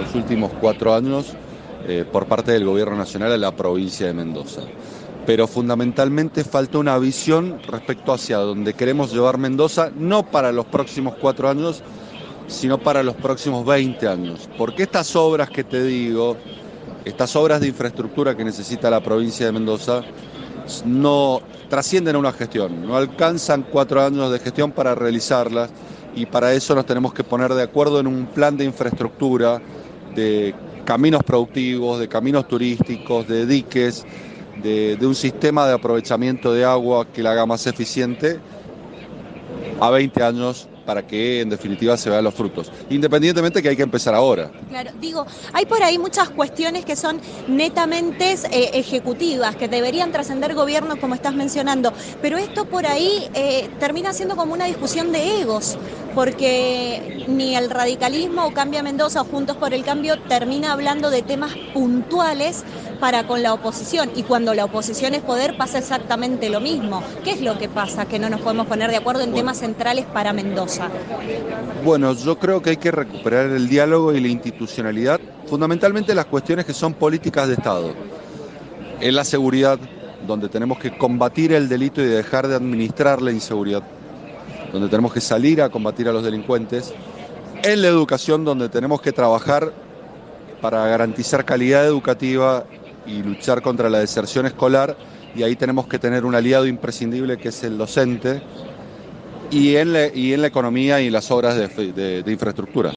los últimos cuatro años eh, por parte del Gobierno Nacional a la provincia de Mendoza. Pero fundamentalmente falta una visión respecto hacia donde queremos llevar Mendoza, no para los próximos cuatro años, sino para los próximos 20 años. Porque estas obras que te digo, estas obras de infraestructura que necesita la provincia de Mendoza, no trascienden una gestión, no alcanzan cuatro años de gestión para realizarlas y para eso nos tenemos que poner de acuerdo en un plan de infraestructura, de caminos productivos, de caminos turísticos, de diques, de, un sistema de aprovechamiento de agua que la haga más eficiente a 20 años para que en definitiva se vean los frutos, independientemente que hay que empezar ahora. Claro, digo, hay por ahí muchas cuestiones que son netamente eh, ejecutivas, que deberían trascender gobiernos como estás mencionando, pero esto por ahí eh, termina siendo como una discusión de egos, porque ni el radicalismo o Cambia Mendoza o Juntos por el Cambio termina hablando de temas puntuales para con la oposición y cuando la oposición es poder pasa exactamente lo mismo. ¿Qué es lo que pasa? Que no nos podemos poner de acuerdo en temas centrales para Mendoza. Bueno, yo creo que hay que recuperar el diálogo y la institucionalidad, fundamentalmente las cuestiones que son políticas de Estado. En la seguridad, donde tenemos que combatir el delito y dejar de administrar la inseguridad, donde tenemos que salir a combatir a los delincuentes. En la educación, donde tenemos que trabajar para garantizar calidad educativa y luchar contra la deserción escolar, y ahí tenemos que tener un aliado imprescindible que es el docente, y en la, economía y las obras de infraestructura.